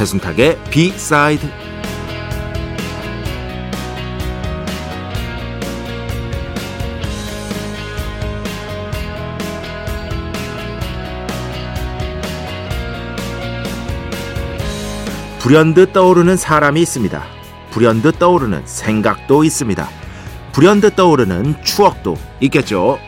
배순탁의 비사이드 불현듯 떠오르는 사람이 있습니다. 불현듯 떠오르는 생각도 있습니다. 불현듯 떠오르는 추억도 있겠죠.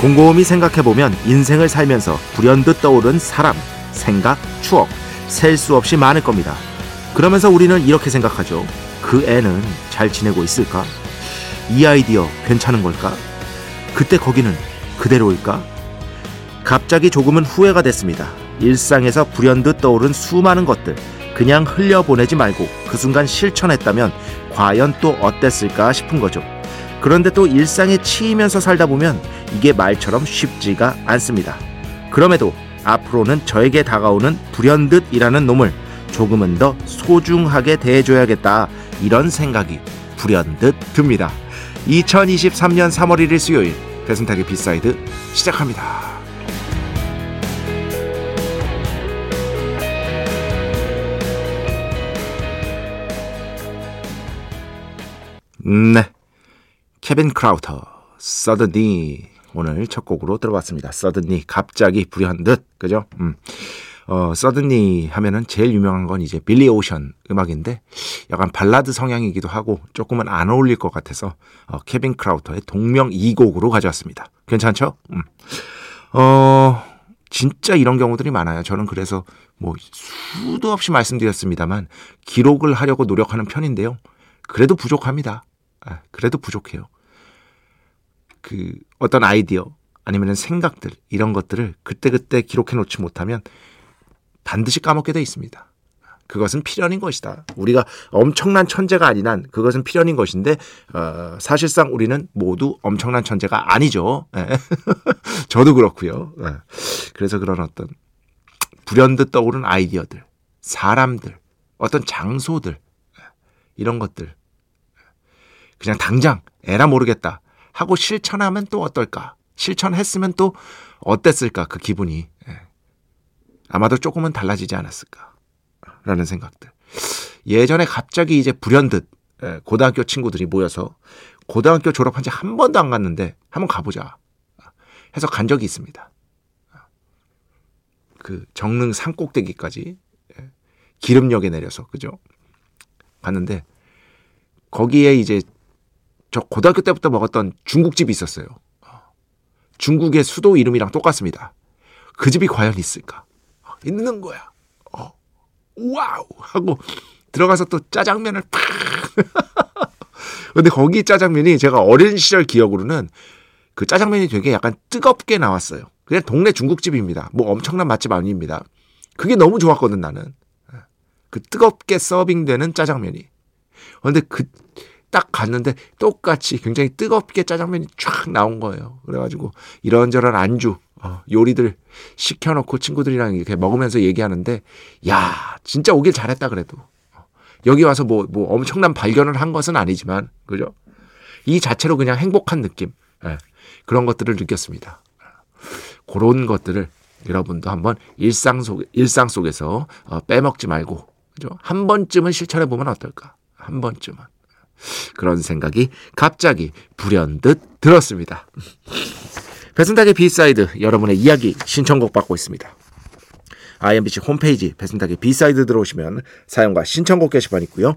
곰곰이 생각해보면 인생을 살면서 불현듯 떠오른 사람, 생각, 추억, 셀 수 없이 많을 겁니다. 그러면서 우리는 이렇게 생각하죠. 그 애는 잘 지내고 있을까? 이 아이디어 괜찮은 걸까? 그때 거기는 그대로일까? 갑자기 조금은 후회가 됐습니다. 일상에서 불현듯 떠오른 수많은 것들 그냥 흘려보내지 말고 그 순간 실천했다면 과연 또 어땠을까 싶은 거죠. 그런데 또 일상에 치이면서 살다 보면 이게 말처럼 쉽지가 않습니다. 그럼에도 앞으로는 저에게 다가오는 불현듯이라는 놈을 조금은 더 소중하게 대해줘야겠다 이런 생각이 불현듯 듭니다. 2023년 3월 1일 수요일 배순탁의 B side 시작합니다. 네. 케빈 크라우터, Suddenly 오늘 첫 곡으로 들어봤습니다. Suddenly 갑자기 불현듯 그죠? 음. 어, Suddenly 하면은 제일 유명한 건 이제 빌리 오션 음악인데 약간 발라드 성향이기도 하고 조금은 안 어울릴 것 같아서 어, 케빈 크라우터의 동명 이곡으로 가져왔습니다. 괜찮죠? 음. 어, 진짜 이런 경우들이 많아요. 저는 그래서 뭐 수도 없이 말씀드렸습니다만 기록을 하려고 노력하는 편인데요. 그래도 부족합니다. 아, 그래도 부족해요. 그 어떤 아이디어 아니면 생각들 이런 것들을 그때그때 기록해 놓지 못하면 반드시 까먹게 돼 있습니다. 그것은 필연인 것이다. 우리가 엄청난 천재가 한 그것은 필연인 것인데 어, 사실상 우리는 모두 엄청난 천재가 아니죠. 네. 저도 그렇고요. 네. 그래서 그런 어떤 불현듯 떠오른 아이디어들, 사람들, 어떤 장소들 이런 것들 그냥 당장 에라 모르겠다 하고 실천하면 또 어떨까? 실천했으면 또 어땠을까? 그 기분이. 예. 아마도 조금은 달라지지 않았을까? 라는 생각들. 예전에 갑자기 이제 불현듯 예, 고등학교 친구들이 모여서 고등학교 졸업한 지 한 번도 안 갔는데 한번 가보자. 해서 간 적이 있습니다. 그 정릉 산 꼭대기까지 예, 기름역에 내려서 그죠? 갔는데 거기에 이제 저 고등학교 때부터 먹었던 중국집이 있었어요. 중국의 수도 이름이랑 똑같습니다. 그 집이 과연 있을까? 있는 거야. 어. 와우! 하고 들어가서 또 짜장면을 팍! 근데 거기 짜장면이 제가 어린 시절 기억으로는 그 짜장면이 되게 약간 뜨겁게 나왔어요. 그냥 동네 중국집입니다. 뭐 엄청난 맛집 아닙니다. 그게 너무 좋았거든, 나는. 그 뜨겁게 서빙되는 짜장면이. 근데 그 딱 갔는데 똑같이 굉장히 뜨겁게 짜장면이 쫙 나온 거예요. 그래가지고 이런저런 안주, 어, 요리들 시켜놓고 친구들이랑 이렇게 먹으면서 얘기하는데, 야, 진짜 오길 잘했다 그래도. 여기 와서 뭐, 뭐 엄청난 발견을 한 것은 아니지만, 그죠? 이 자체로 그냥 행복한 느낌, 예, 그런 것들을 느꼈습니다. 그런 것들을 여러분도 한번 일상 속, 일상 속에서 어, 빼먹지 말고, 그죠? 한 번쯤은 실천해 보면 어떨까? 한 번쯤은. 그런 생각이 갑자기 불현듯 들었습니다. 배순탁의 B side 여러분의 이야기 신청곡 받고 있습니다. IMBC 홈페이지 배순탁의 B side 들어오시면 사연과 신청곡 게시판 있고요.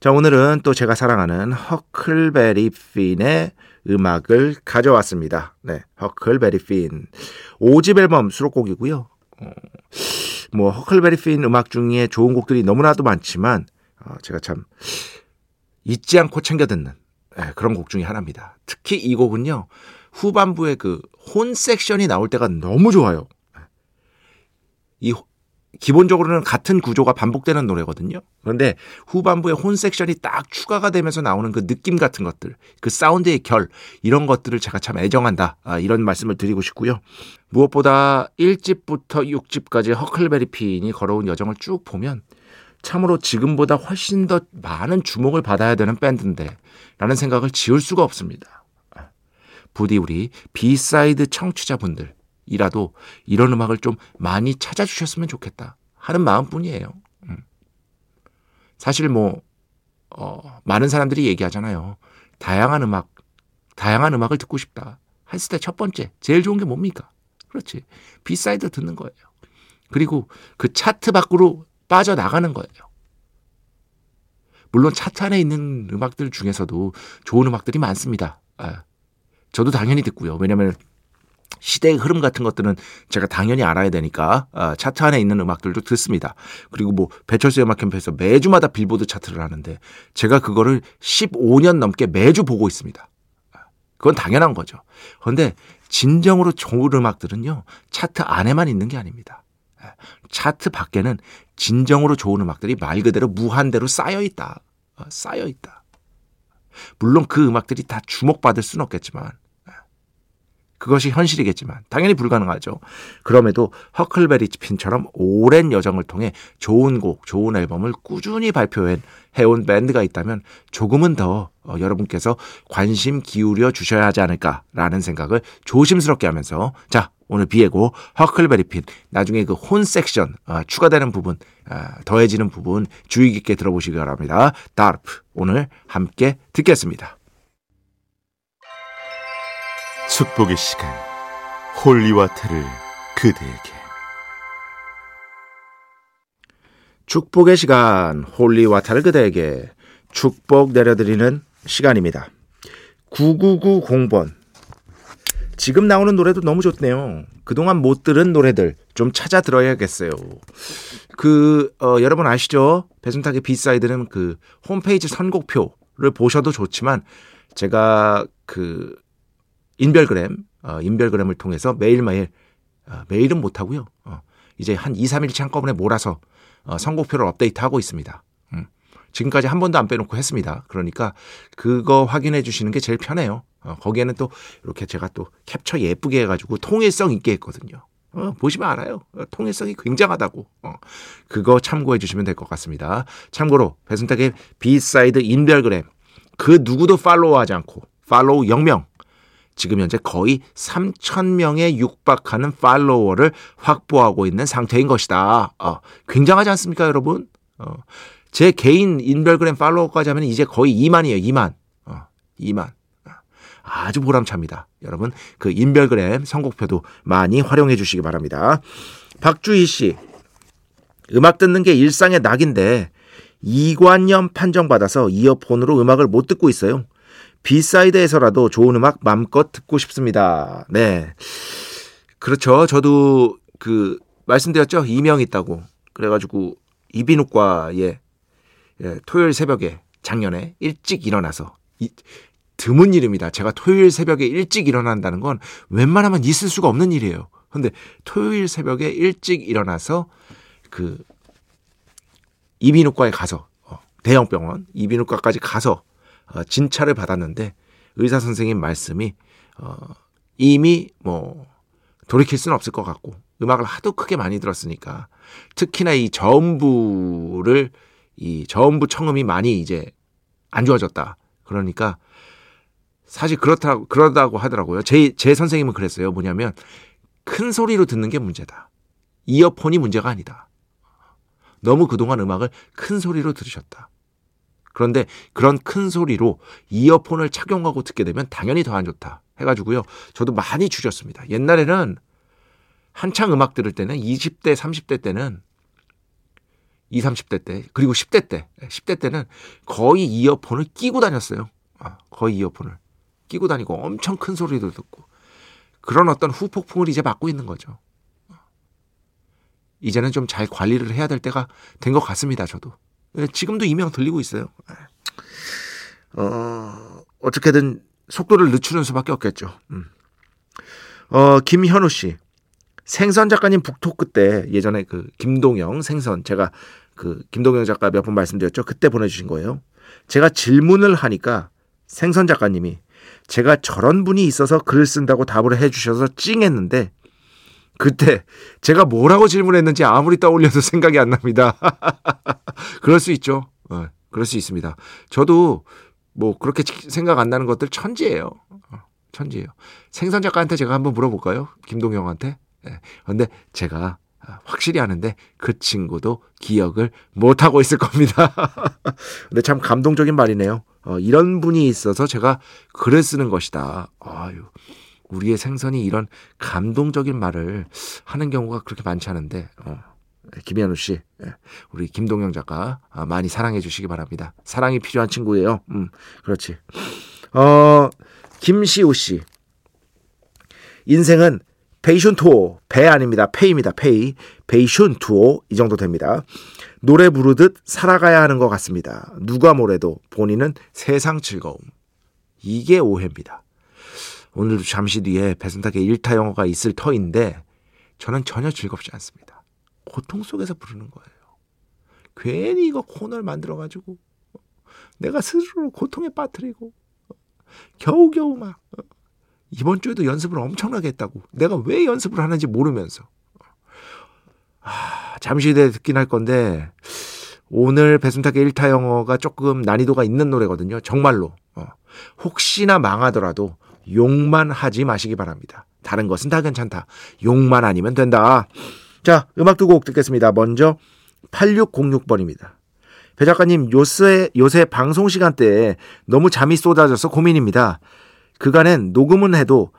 자, 오늘은 또 제가 사랑하는 허클베리 핀의 음악을 가져왔습니다. 네, 허클베리 핀. 5집 앨범 수록곡이고요. 어, 뭐, 허클베리 핀 음악 중에 좋은 곡들이 너무나도 많지만, 어, 제가 참 잊지 않고 챙겨 듣는 네, 그런 곡 중에 하나입니다. 특히 이 곡은요, 후반부에 그 혼 섹션이 나올 때가 너무 좋아요. 이 기본적으로는 같은 구조가 반복되는 노래거든요. 그런데 후반부에 혼 섹션이 딱 추가가 되면서 나오는 그 느낌 같은 것들, 그 사운드의 결, 이런 것들을 제가 참 애정한다. 아, 이런 말씀을 드리고 싶고요. 무엇보다 1집부터 6집까지 허클베리 핀이 걸어온 여정을 쭉 보면 참으로 지금보다 훨씬 더 많은 주목을 받아야 되는 밴드인데 라는 생각을 지울 수가 없습니다. 부디 우리 B side 청취자분들 이라도 이런 음악을 좀 많이 찾아주셨으면 좋겠다 하는 마음뿐이에요. 음. 사실 뭐 어, 많은 사람들이 얘기하잖아요. 다양한 음악, 다양한 음악을 듣고 싶다. 했을 때 첫 번째, 제일 좋은 게 뭡니까? 그렇지. B side 듣는 거예요. 그리고 그 차트 밖으로 빠져 나가는 거예요. 물론 차트 안에 있는 음악들 중에서도 좋은 음악들이 많습니다. 아, 저도 당연히 듣고요. 왜냐하면 시대의 흐름 같은 것들은 제가 당연히 알아야 되니까 어, 차트 안에 있는 음악들도 듣습니다. 그리고 뭐 배철수 음악 캠프에서 매주마다 빌보드 차트를 하는데 제가 그거를 15년 넘게 매주 보고 있습니다. 그건 당연한 거죠. 그런데 진정으로 좋은 음악들은요 차트 안에만 있는 게 아닙니다. 차트 밖에는 진정으로 좋은 음악들이 말 그대로 무한대로 쌓여 있다. 어, 쌓여 있다. 물론 그 음악들이 다 주목받을 수는 없겠지만 그것이 현실이겠지만 당연히 불가능하죠. 그럼에도 허클베리 핀처럼 오랜 여정을 통해 좋은 곡, 좋은 앨범을 꾸준히 발표해 온 밴드가 있다면 조금은 더 어, 여러분께서 관심 기울여 주셔야 하지 않을까라는 생각을 조심스럽게 하면서 자 오늘 비에고 허클베리 핀 나중에 그 horn section 어, 추가되는 부분 어, 더해지는 부분 주의 깊게 들어보시기 바랍니다. 다르프 오늘 함께 듣겠습니다. 축복의 시간 holy water를 그대에게 축복의 시간 holy water를 그대에게 축복 내려드리는 시간입니다. 9990번 지금 나오는 노래도 너무 좋네요. 그동안 못 들은 노래들 좀 찾아 들어야겠어요. 그 어, 여러분 아시죠? 배순탁의 B side는 그 홈페이지 선곡표를 보셔도 좋지만 제가 그 인별그램, 어, 인별그램을 통해서 매일매일, 어, 매일은 못하고요. 어, 이제 한 2, 3일치 한꺼번에 몰아서 어, 선곡표를 업데이트하고 있습니다. 음, 지금까지 한 번도 안 빼놓고 했습니다. 그러니까 그거 확인해 주시는 게 제일 편해요. 어, 거기에는 또 이렇게 제가 또 캡처 예쁘게 해가지고 통일성 있게 했거든요. 어, 보시면 알아요. 어, 통일성이 굉장하다고. 어, 그거 참고해 주시면 될 것 같습니다. 참고로 배순탁의 B side 인별그램 그 누구도 팔로우하지 않고 팔로우 0명 지금 현재 거의 3,000명에 육박하는 팔로워를 확보하고 있는 상태인 것이다. 어, 굉장하지 않습니까, 여러분? 어, 제 개인 인별그램 팔로워까지 하면 이제 거의 2만이에요, 2만. 어, 2만. 아주 보람찹니다. 여러분, 그 인별그램 선곡표도 많이 활용해 주시기 바랍니다. 박주희 씨. 음악 듣는 게 일상의 낙인데 이관염 판정받아서 이어폰으로 음악을 못 듣고 있어요. B side에서라도 좋은 음악 맘껏 듣고 싶습니다. 네. 그렇죠. 저도 그 말씀드렸죠. 이명 있다고. 그래가지고 이비인후과에 예, 토요일 새벽에 작년에 일찍 일어나서 이, 드문 일입니다. 제가 토요일 새벽에 일찍 일어난다는 건 웬만하면 있을 수가 없는 일이에요. 근데 토요일 새벽에 일찍 일어나서 그 이비인후과에 가서 어, 대형 병원 이비인후과까지 가서 어, 진찰을 받았는데 의사 선생님 말씀이 어, 이미 뭐 돌이킬 수는 없을 것 같고 음악을 하도 크게 많이 들었으니까 특히나 이 저음부를 이 저음부 청음이 많이 이제 안 좋아졌다. 그러니까 사실 그렇다고 그러다고 하더라고요. 제 제 선생님은 그랬어요. 뭐냐면 큰 소리로 듣는 게 문제다. 이어폰이 문제가 아니다. 너무 그동안 음악을 큰 소리로 들으셨다. 그런데 그런 큰 소리로 이어폰을 착용하고 듣게 되면 당연히 더 안 좋다. 해가지고요. 저도 많이 줄였습니다. 옛날에는 한창 음악 들을 때는 20대, 30대 때는 20, 30대 때, 그리고 10대 때, 10대 때는 거의 이어폰을 끼고 다녔어요. 아, 거의 이어폰을 끼고 다니고 엄청 큰 소리도 듣고. 그런 어떤 후폭풍을 이제 맞고 있는 거죠. 이제는 좀 잘 관리를 해야 될 때가 된 것 같습니다, 저도. 예, 지금도 이명 들리고 있어요. 예. 어, 어떻게든 속도를 늦추는 수밖에 없겠죠. 음. 어, 김현우 씨. 생선 작가님 북토크 때 예전에 그 김동영 생선 제가 그 김동영 작가 몇 번 말씀드렸죠. 그때 보내주신 거예요. 제가 질문을 하니까 생선 작가님이 제가 저런 분이 있어서 글을 쓴다고 답을 해주셔서 찡했는데 그때 제가 뭐라고 질문했는지 아무리 떠올려도 생각이 안 납니다. 그럴 수 있죠. 어, 그럴 수 있습니다. 저도 뭐 그렇게 생각 안 나는 것들 천지예요. 어, 천지예요. 생선 작가한테 제가 한번 물어볼까요? 김동영한테. 네. 근데 제가 확실히 아는데 그 친구도 기억을 못 하고 있을 겁니다. 근데 참 감동적인 말이네요. 어, 이런 분이 있어서 제가 글을 쓰는 것이다. 아유. 우리의 생선이 이런 감동적인 말을 하는 경우가 그렇게 많지 않은데 어, 김현우 씨, 예, 우리 김동영 작가 아, 많이 사랑해 주시기 바랍니다. 사랑이 필요한 친구예요. 음, 그렇지. 어, 김시우 씨. 인생은 베이슌 투어, 배 아닙니다. 페이입니다. 페이. 베이슌 투어 이 정도 됩니다. 노래 부르듯 살아가야 하는 것 같습니다. 누가 뭐래도 본인은 세상 즐거움. 이게 오해입니다. 오늘도 잠시 뒤에 배순탁의 일타 영어가 있을 터인데 저는 전혀 즐겁지 않습니다. 고통 속에서 부르는 거예요. 괜히 이거 코너를 만들어가지고 내가 스스로 고통에 빠뜨리고 겨우겨우 막 이번 주에도 연습을 엄청나게 했다고 내가 왜 연습을 하는지 모르면서 아, 잠시 뒤에 듣긴 할 건데 오늘 배순탁의 일타 영어가 조금 난이도가 있는 노래거든요. 정말로 어. 혹시나 망하더라도 욕만 하지 마시기 바랍니다. 다른 것은 다 괜찮다. 욕만 아니면 된다. 자, 음악 두 곡 듣겠습니다. 먼저 8606번입니다. 배 작가님, 요새, 요새 방송 시간대에 너무 잠이 쏟아져서 고민입니다. 그간엔 녹음은 해도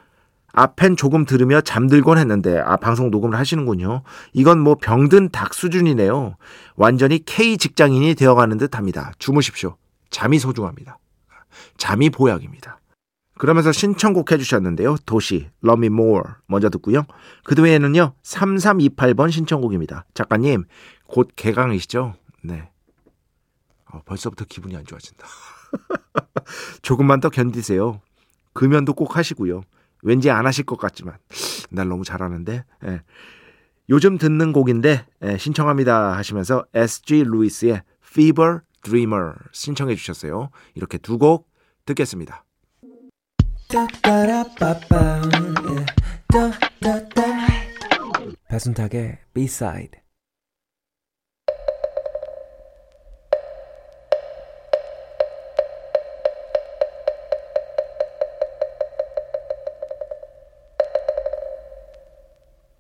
앞엔 조금 들으며 잠들곤 했는데, 아, 방송 녹음을 하시는군요. 이건 뭐 병든 닭 수준이네요. 완전히 K 직장인이 되어가는 듯 합니다. 주무십시오. 잠이 소중합니다. 잠이 보약입니다. 그러면서 신청곡 해주셨는데요. 도시, Love Me More 먼저 듣고요. 그 뒤에는요. 3328번 신청곡입니다. 작가님, 곧 개강이시죠? 네. 어, 벌써부터 기분이 안 좋아진다. 조금만 더 견디세요. 금연도 꼭 하시고요. 왠지 안 하실 것 같지만 날 너무 잘하는데 예. 요즘 듣는 곡인데 예, 신청합니다 하시면서 SG 루이스의 Fever Dreamer 신청해 주셨어요. 이렇게 두 곡 듣겠습니다. 배순탁의 B-side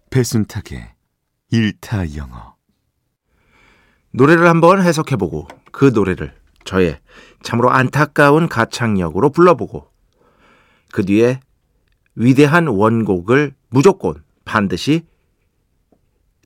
배순탁의 일타 영어 노래를 한번 해석해보고 그 노래를 저의 참으로 안타까운 가창력으로 불러보고 그 뒤에 위대한 원곡을 무조건 반드시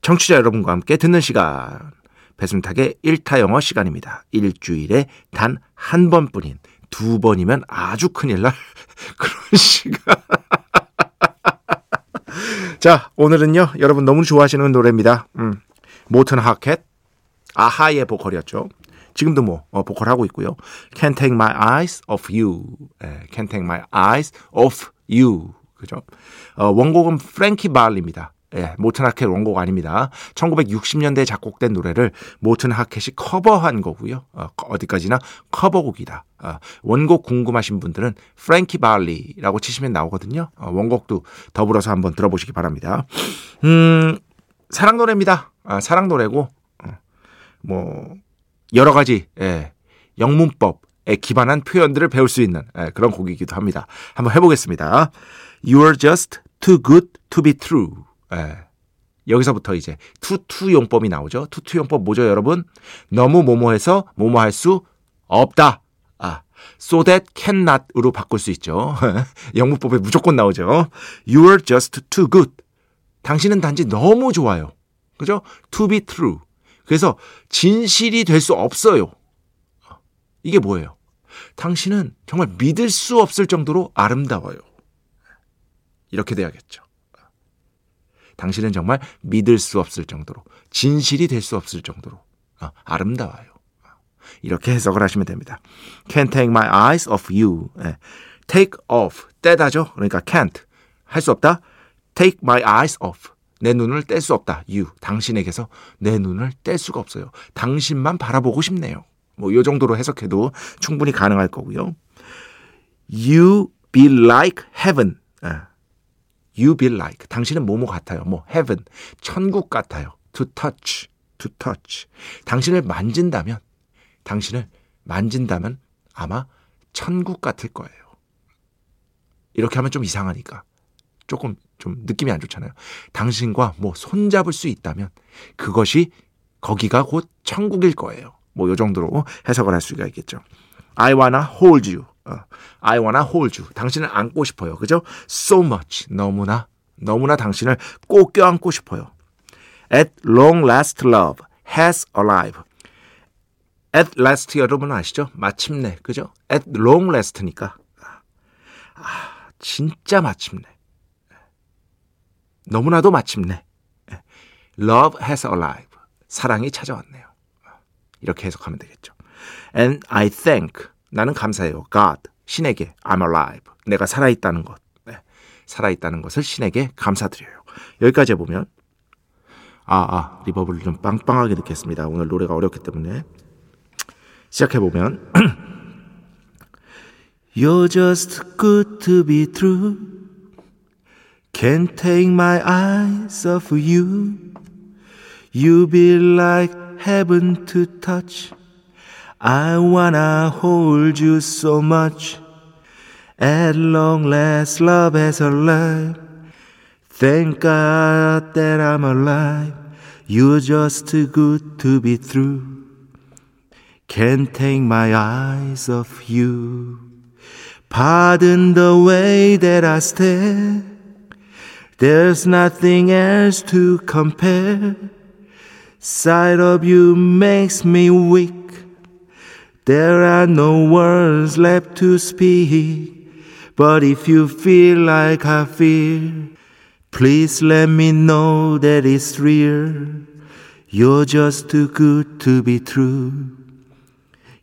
청취자 여러분과 함께 듣는 시간. 배순탁의 일타 영어 시간입니다. 일주일에 단 한 번뿐인 두 번이면 아주 큰일 날 그런 시간. 자, 오늘은요, 여러분 너무 좋아하시는 노래입니다. 음, 모튼 하켓, 아하의 보컬이었죠. 지금도 뭐, 어, 보컬 하고 있고요. Can't take my eyes off you. 예, Can't take my eyes off you. 그죠? 어, 원곡은 프랭키 발리입니다. 예, 모튼 하켓 원곡 아닙니다. 1960년대에 작곡된 노래를 모튼 하켓이 커버한 거고요. 어, 어디까지나 커버곡이다. 어, 원곡 궁금하신 분들은 프랭키 발리라고 치시면 나오거든요. 어, 원곡도 더불어서 한번 들어보시기 바랍니다. 음, 사랑 노래입니다. 아, 사랑 노래고 어, 뭐 여러 가지 예, 영문법에 기반한 표현들을 배울 수 있는 예, 그런 곡이기도 합니다. 한번 해보겠습니다. You're just too good to be true. 예. 여기서부터 이제 투투 용법이 나오죠. 투투 용법 뭐죠, 여러분? 너무 뭐뭐해서 뭐뭐할 수 없다. 아, so that cannot으로 바꿀 수 있죠. 영문법에 무조건 나오죠. You are just too good. 당신은 단지 너무 좋아요. 그죠? To be true. 그래서 진실이 될 수 없어요. 이게 뭐예요? 당신은 정말 믿을 수 없을 정도로 아름다워요. 이렇게 돼야겠죠. 당신은 정말 믿을 수 없을 정도로 진실이 될 수 없을 정도로 어, 아름다워요. 이렇게 해석을 하시면 됩니다. Can't take my eyes off you. 예. Take off 떼다죠. 그러니까 can't 할 수 없다. Take my eyes off 내 눈을 뗄 수 없다. You 당신에게서 내 눈을 뗄 수가 없어요. 당신만 바라보고 싶네요. 뭐이 정도로 해석해도 충분히 가능할 거고요. You be like heaven. 예. You be like. 당신은 뭐뭐 같아요. 뭐 heaven. 천국 같아요. To touch. To touch. 당신을 만진다면 당신을 만진다면 아마 천국 같을 거예요. 이렇게 하면 좀 이상하니까. 조금 좀 느낌이 안 좋잖아요. 당신과 뭐 손잡을 수 있다면 그것이 거기가 곧 천국일 거예요. 뭐 요 정도로 해석을 할 수가 있겠죠. I wanna hold you. 어, I wanna hold you. 당신을 안고 싶어요. 그죠? So much. 너무나, 너무나 당신을 꼭 껴안고 싶어요. At long last love has arrived. At last 여러분 아시죠? 마침내. 그죠? At long last니까. 아, 진짜 마침내. 너무나도 마침내. Love has arrived. 사랑이 찾아왔네요. 이렇게 해석하면 되겠죠. And I thank 나는 감사해요. God 신에게 I'm alive 내가 살아있다는 것 네. 살아있다는 것을 신에게 감사드려요. 여기까지 해보면 아, 아 리버블 좀 빵빵하게 듣겠습니다. 오늘 노래가 어렵기 때문에 시작해보면 You're just good to be true Can't take my eyes off you You be like heaven to touch I wanna hold you so much. At long last, love has alive. Thank God that I'm alive. You're just too good to be true. Can't take my eyes off you. Pardon the way that I stare. There's nothing else to compare. Sight of you makes me weak. There are no words left to speak. But if you feel like I feel, please let me know that it's real. You're just too good to be true.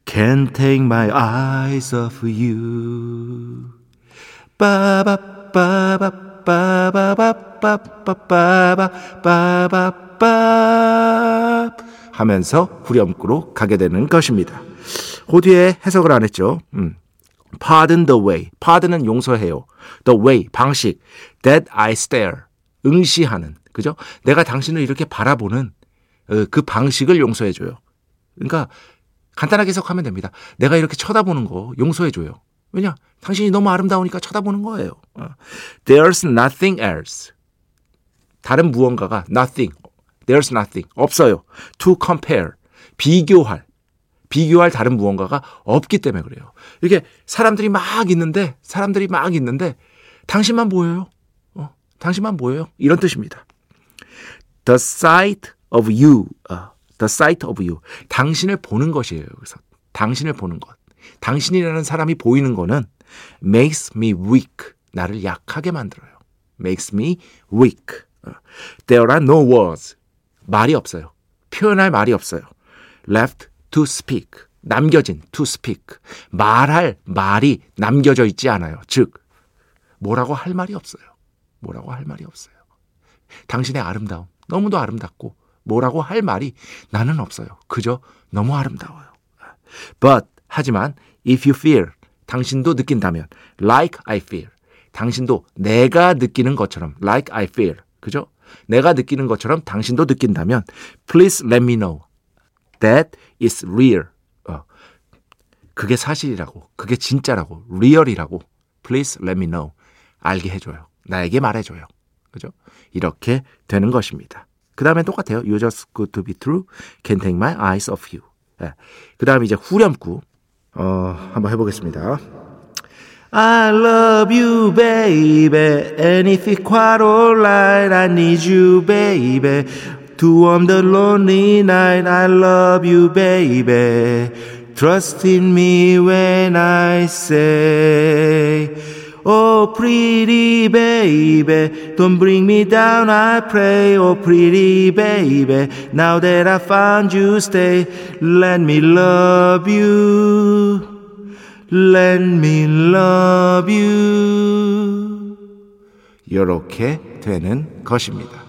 Can't take my eyes off you. Ba ba ba ba 빠바바빠빠빠빠빠빠빠 하면서 후렴구로 가게 되는 것입니다. 호디에 해석을 안 했죠. 음. Pardon the way. Pardon은 용서해요. The way 방식. That I stare 응시하는 그죠? 내가 당신을 이렇게 바라보는 어, 그 방식을 용서해줘요. 그러니까 간단하게 해석하면 됩니다. 내가 이렇게 쳐다보는 거 용서해줘요. 왜냐? 당신이 너무 아름다우니까 쳐다보는 거예요. There's nothing else. 다른 무언가가 nothing, there's nothing, 없어요. to compare, 비교할, 비교할 다른 무언가가 없기 때문에 그래요. 이렇게 사람들이 막 있는데, 사람들이 막 있는데, 당신만 보여요. 어, 당신만 보여요. 이런 뜻입니다. The sight of you, uh, the sight of you. 당신을 보는 것이에요. 그래서 당신을 보는 것. 당신이라는 사람이 보이는 거는 makes me weak. 나를 약하게 만들어요. makes me weak. There are no words. 말이 없어요. 표현할 말이 없어요. left to speak. 남겨진 to speak. 말할 말이 남겨져 있지 않아요. 즉 뭐라고 할 말이 없어요. 뭐라고 할 말이 없어요. 당신의 아름다움 너무도 아름답고 뭐라고 할 말이 나는 없어요. 그저 너무 아름다워요. But 하지만 if you feel 당신도 느낀다면 like I feel 당신도 내가 느끼는 것처럼 like I feel 그죠? 내가 느끼는 것처럼 당신도 느낀다면 please let me know that is real 어, 그게 사실이라고 그게 진짜라고 real이라고 please let me know 알게 해줘요 나에게 말해줘요 그죠? 이렇게 되는 것입니다 그 다음에 똑같아요 you just good to be true can take my eyes off you 예. 그 다음에 이제 후렴구 어, 한번 해보겠습니다 I love you, baby. It's quite alright, I need you, baby. To warm the lonely night, I love you, baby. Trust in me when I say, Oh, pretty baby, don't bring me down, I pray. Oh, pretty baby, now that I found you, stay. Let me love you. Let me love you. 이렇게 되는 것입니다.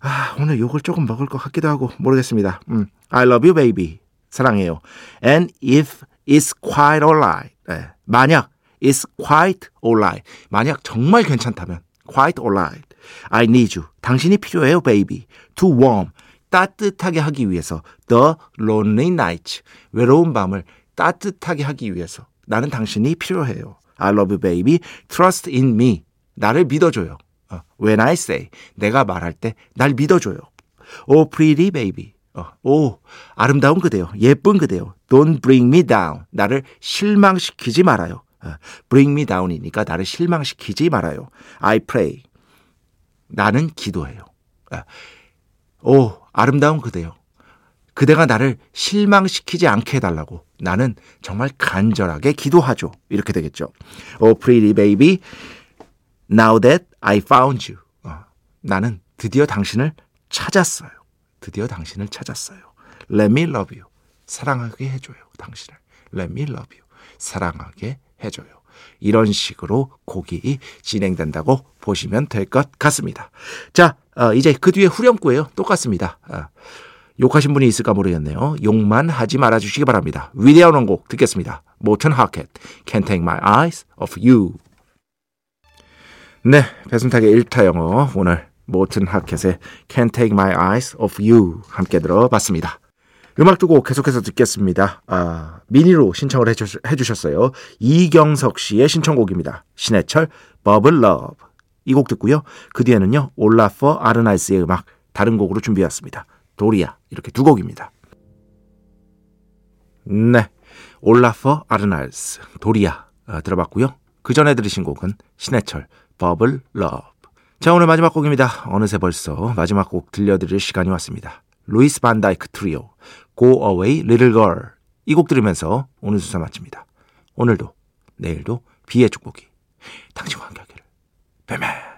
아, 오늘 욕을 조금 먹을 것 같기도 하고 모르겠습니다. 음, I love you, baby. 사랑해요. And if it's quite alright. 네, 만약 it's quite alright. 만약 정말 괜찮다면 quite alright. I need you. 당신이 필요해요, baby. To warm. 따뜻하게 하기 위해서 the lonely nights. 외로운 밤을 따뜻하게 하기 위해서 나는 당신이 필요해요. I love you, baby. Trust in me. 나를 믿어줘요. 어, when I say. 내가 말할 때 날 믿어줘요. Oh, pretty baby. 어, 오, 아름다운 그대요. 예쁜 그대요. Don't bring me down. 나를 실망시키지 말아요. 어, bring me down이니까 나를 실망시키지 말아요. I pray. 나는 기도해요. 어, 오, 아름다운 그대요. 그대가 나를 실망시키지 않게 해달라고 나는 정말 간절하게 기도하죠. 이렇게 되겠죠. Oh, pretty baby. Now that I found you. 어, 나는 드디어 당신을 찾았어요. 드디어 당신을 찾았어요. Let me love you. 사랑하게 해줘요. 당신을. Let me love you. 사랑하게 해줘요. 이런 식으로 곡이 진행된다고 보시면 될 것 같습니다. 자, 어, 이제 그 뒤에 후렴구예요. 똑같습니다. 어, 욕하신 분이 있을까 모르겠네요. 욕만 하지 말아주시기 바랍니다. 위대한 원곡 듣겠습니다. 모튼 하켓, Can't Take My Eyes Off You. 네, 배순탁의 1타 영어 오늘 모튼 하켓의 Can't Take My Eyes Off You 함께 들어봤습니다. 음악 두 곡 계속해서 듣겠습니다. 아, 미니로 신청을 해주, 해주셨어요. 이경석 씨의 신청곡입니다. 신해철 Bubble Love 이 곡 듣고요. 그 뒤에는요 올라퍼 아르나이스의 음악 다른 곡으로 준비했습니다. 도리아 이렇게 두 곡입니다. 네, 올라퍼 아르나이스 도리아 아, 들어봤고요. 그 전에 들으신 곡은 신해철 Bubble Love 자 오늘 마지막 곡입니다. 어느새 벌써 마지막 곡 들려드릴 시간이 왔습니다. 루이스 반다이크 트리오 Go Away Little Girl. 이 곡 들으면서 오늘 수사 마칩니다. 오늘도 내일도 비의 축복이 당신과 함께 하기를. 뱀뱀